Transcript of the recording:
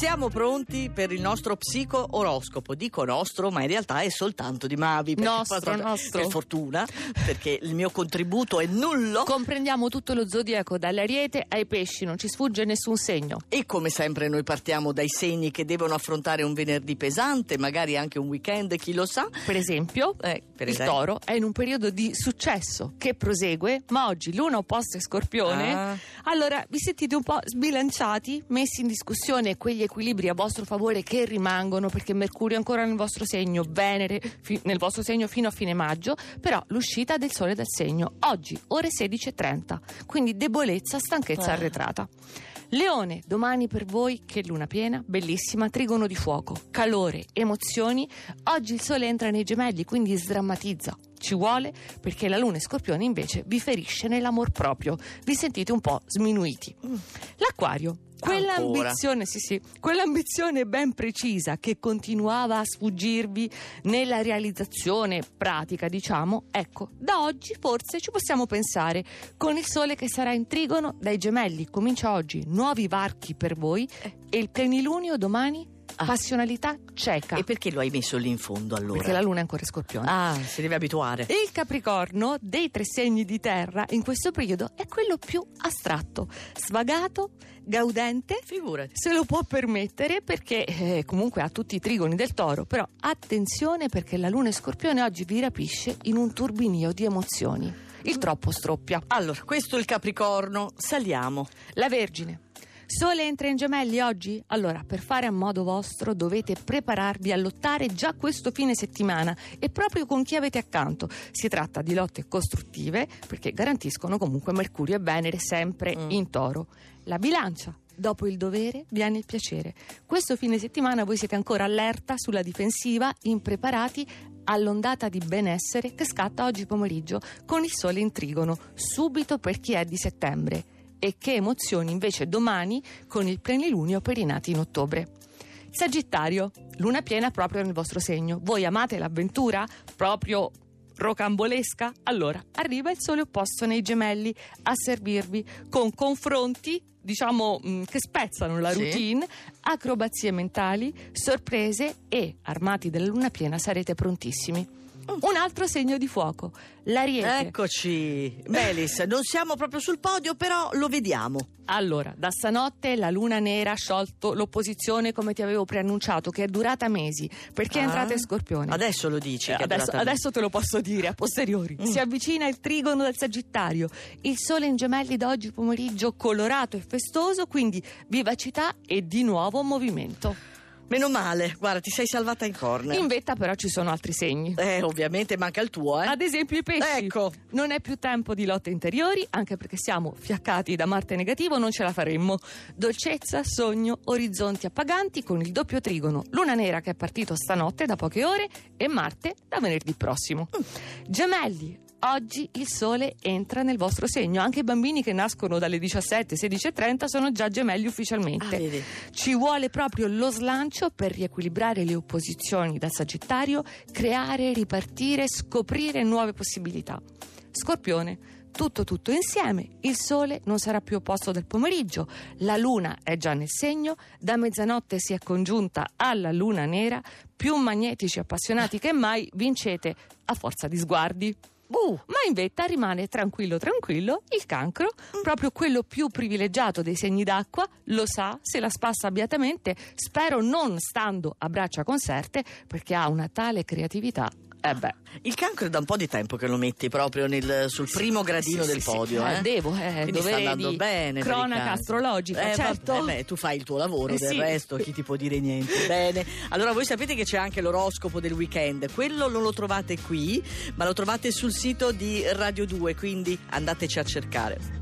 Siamo pronti per il nostro psico oroscopo. Dico nostro, ma in realtà è soltanto di Mavi. Nostro, poi- nostro. Per fortuna, perché il mio contributo è nullo. Comprendiamo tutto lo zodiaco, dall'ariete ai pesci, non ci sfugge nessun segno. E come sempre noi partiamo dai segni che devono affrontare un venerdì pesante, magari anche un weekend, chi lo sa. Per esempio, Eh, per il esempio. toro è in un periodo di successo che prosegue, ma oggi luna opposta è scorpione. Ah. Allora vi sentite un po' sbilanciati, messi in discussione quegli equilibri a vostro favore che rimangono perché Mercurio è ancora nel vostro segno, Venere fi- nel vostro segno fino a fine maggio, però l'uscita del sole dal segno oggi ore 16.30, quindi debolezza, stanchezza arretrata. Leone, domani per voi che luna piena, bellissima, trigono di fuoco, calore, emozioni. Oggi il sole entra nei gemelli, quindi sdrammatizza. Ci vuole perché la luna e scorpione invece vi ferisce nell'amor proprio. Vi sentite un po' sminuiti. L'acquario. Quell'ambizione, sì, sì, quell'ambizione ben precisa che continuava a sfuggirvi nella realizzazione pratica, diciamo, ecco, da oggi forse ci possiamo pensare. Con il sole che sarà in trigono dai gemelli. Comincia oggi nuovi varchi per voi e il plenilunio domani Ah. passionalità cieca. E perché lo hai messo lì in fondo allora? Perché la luna è ancora scorpione. Ah, si deve abituare. Il Capricorno dei tre segni di terra in questo periodo è quello più astratto, svagato, gaudente. Figurati. Se lo può permettere perché eh, comunque ha tutti i trigoni del toro, però attenzione perché la luna in scorpione oggi vi rapisce in un turbinio di emozioni. Il troppo stroppia. Allora, questo è il Capricorno, saliamo. La Vergine. Sole entra in gemelli oggi? Allora, per fare a modo vostro dovete prepararvi a lottare già questo fine settimana e proprio con chi avete accanto. Si tratta di lotte costruttive perché garantiscono comunque Mercurio e Venere sempre Mm. in toro. La bilancia. Dopo il dovere viene il piacere. Questo fine settimana voi siete ancora allerta sulla difensiva, impreparati all'ondata di benessere che scatta oggi pomeriggio con il sole in trigono, subito per chi è di settembre e che emozioni invece domani con il plenilunio per i nati in ottobre. Sagittario, luna piena proprio nel vostro segno. Voi amate l'avventura? Proprio rocambolesca? Allora, arriva il sole opposto nei gemelli a servirvi con confronti, diciamo, mh, che spezzano la Sì. routine, acrobazie mentali, sorprese e, armati della luna piena, sarete prontissimi. Un altro segno di fuoco, l'ariete. Eccoci. Melis, non siamo proprio sul podio, però lo vediamo. Allora, da stanotte la luna nera ha sciolto l'opposizione come ti avevo preannunciato, che è durata mesi, perché è Ah. entrata in scorpione. Adesso lo dici. Eh, è Adesso, adesso te lo posso dire a posteriori. Mm. Si avvicina il trigono del Sagittario. Il sole in gemelli da oggi pomeriggio colorato e festoso, quindi vivacità e di nuovo movimento. Meno male, guarda, ti sei salvata in corner. In vetta però ci sono altri segni. Eh, ovviamente manca il tuo, eh. Ad esempio i pesci. Ecco. Non è più tempo di lotte interiori, anche perché siamo fiaccati da Marte negativo, non ce la faremmo. Dolcezza, sogno, orizzonti appaganti con il doppio trigono. Luna nera che è partito stanotte da poche ore e Marte da venerdì prossimo. Gemelli. Oggi il sole entra nel vostro segno. Anche i bambini che nascono dalle 17, 16.30 sono già gemelli ufficialmente. Ah. Ci vuole proprio lo slancio per riequilibrare le opposizioni dal Sagittario, creare, ripartire, scoprire nuove possibilità. Scorpione, tutto tutto insieme, il sole non sarà più opposto del pomeriggio, la luna è già nel segno, da mezzanotte si è congiunta alla luna nera, più magnetici e appassionati che mai vincete a forza di sguardi. Uh, Ma in vetta rimane tranquillo tranquillo il cancro, proprio quello più privilegiato dei segni d'acqua, lo sa, se la spassa beatamente, spero non stando a braccia conserte perché ha una tale creatività. Eh beh, il cancro è da un po' di tempo che lo metti proprio nel- sul primo gradino sì, del sì, podio. sì, eh. devo, eh, Quindi sta andando bene. cronaca astrologica, Eh, certo. vabbè, beh, tu fai il tuo lavoro, Eh, del sì. resto chi ti può dire niente. Bene. Allora, voi sapete che c'è anche l'oroscopo del weekend. Quello non lo trovate qui, ma lo trovate sul sito di Radio 2, quindi andateci a cercare.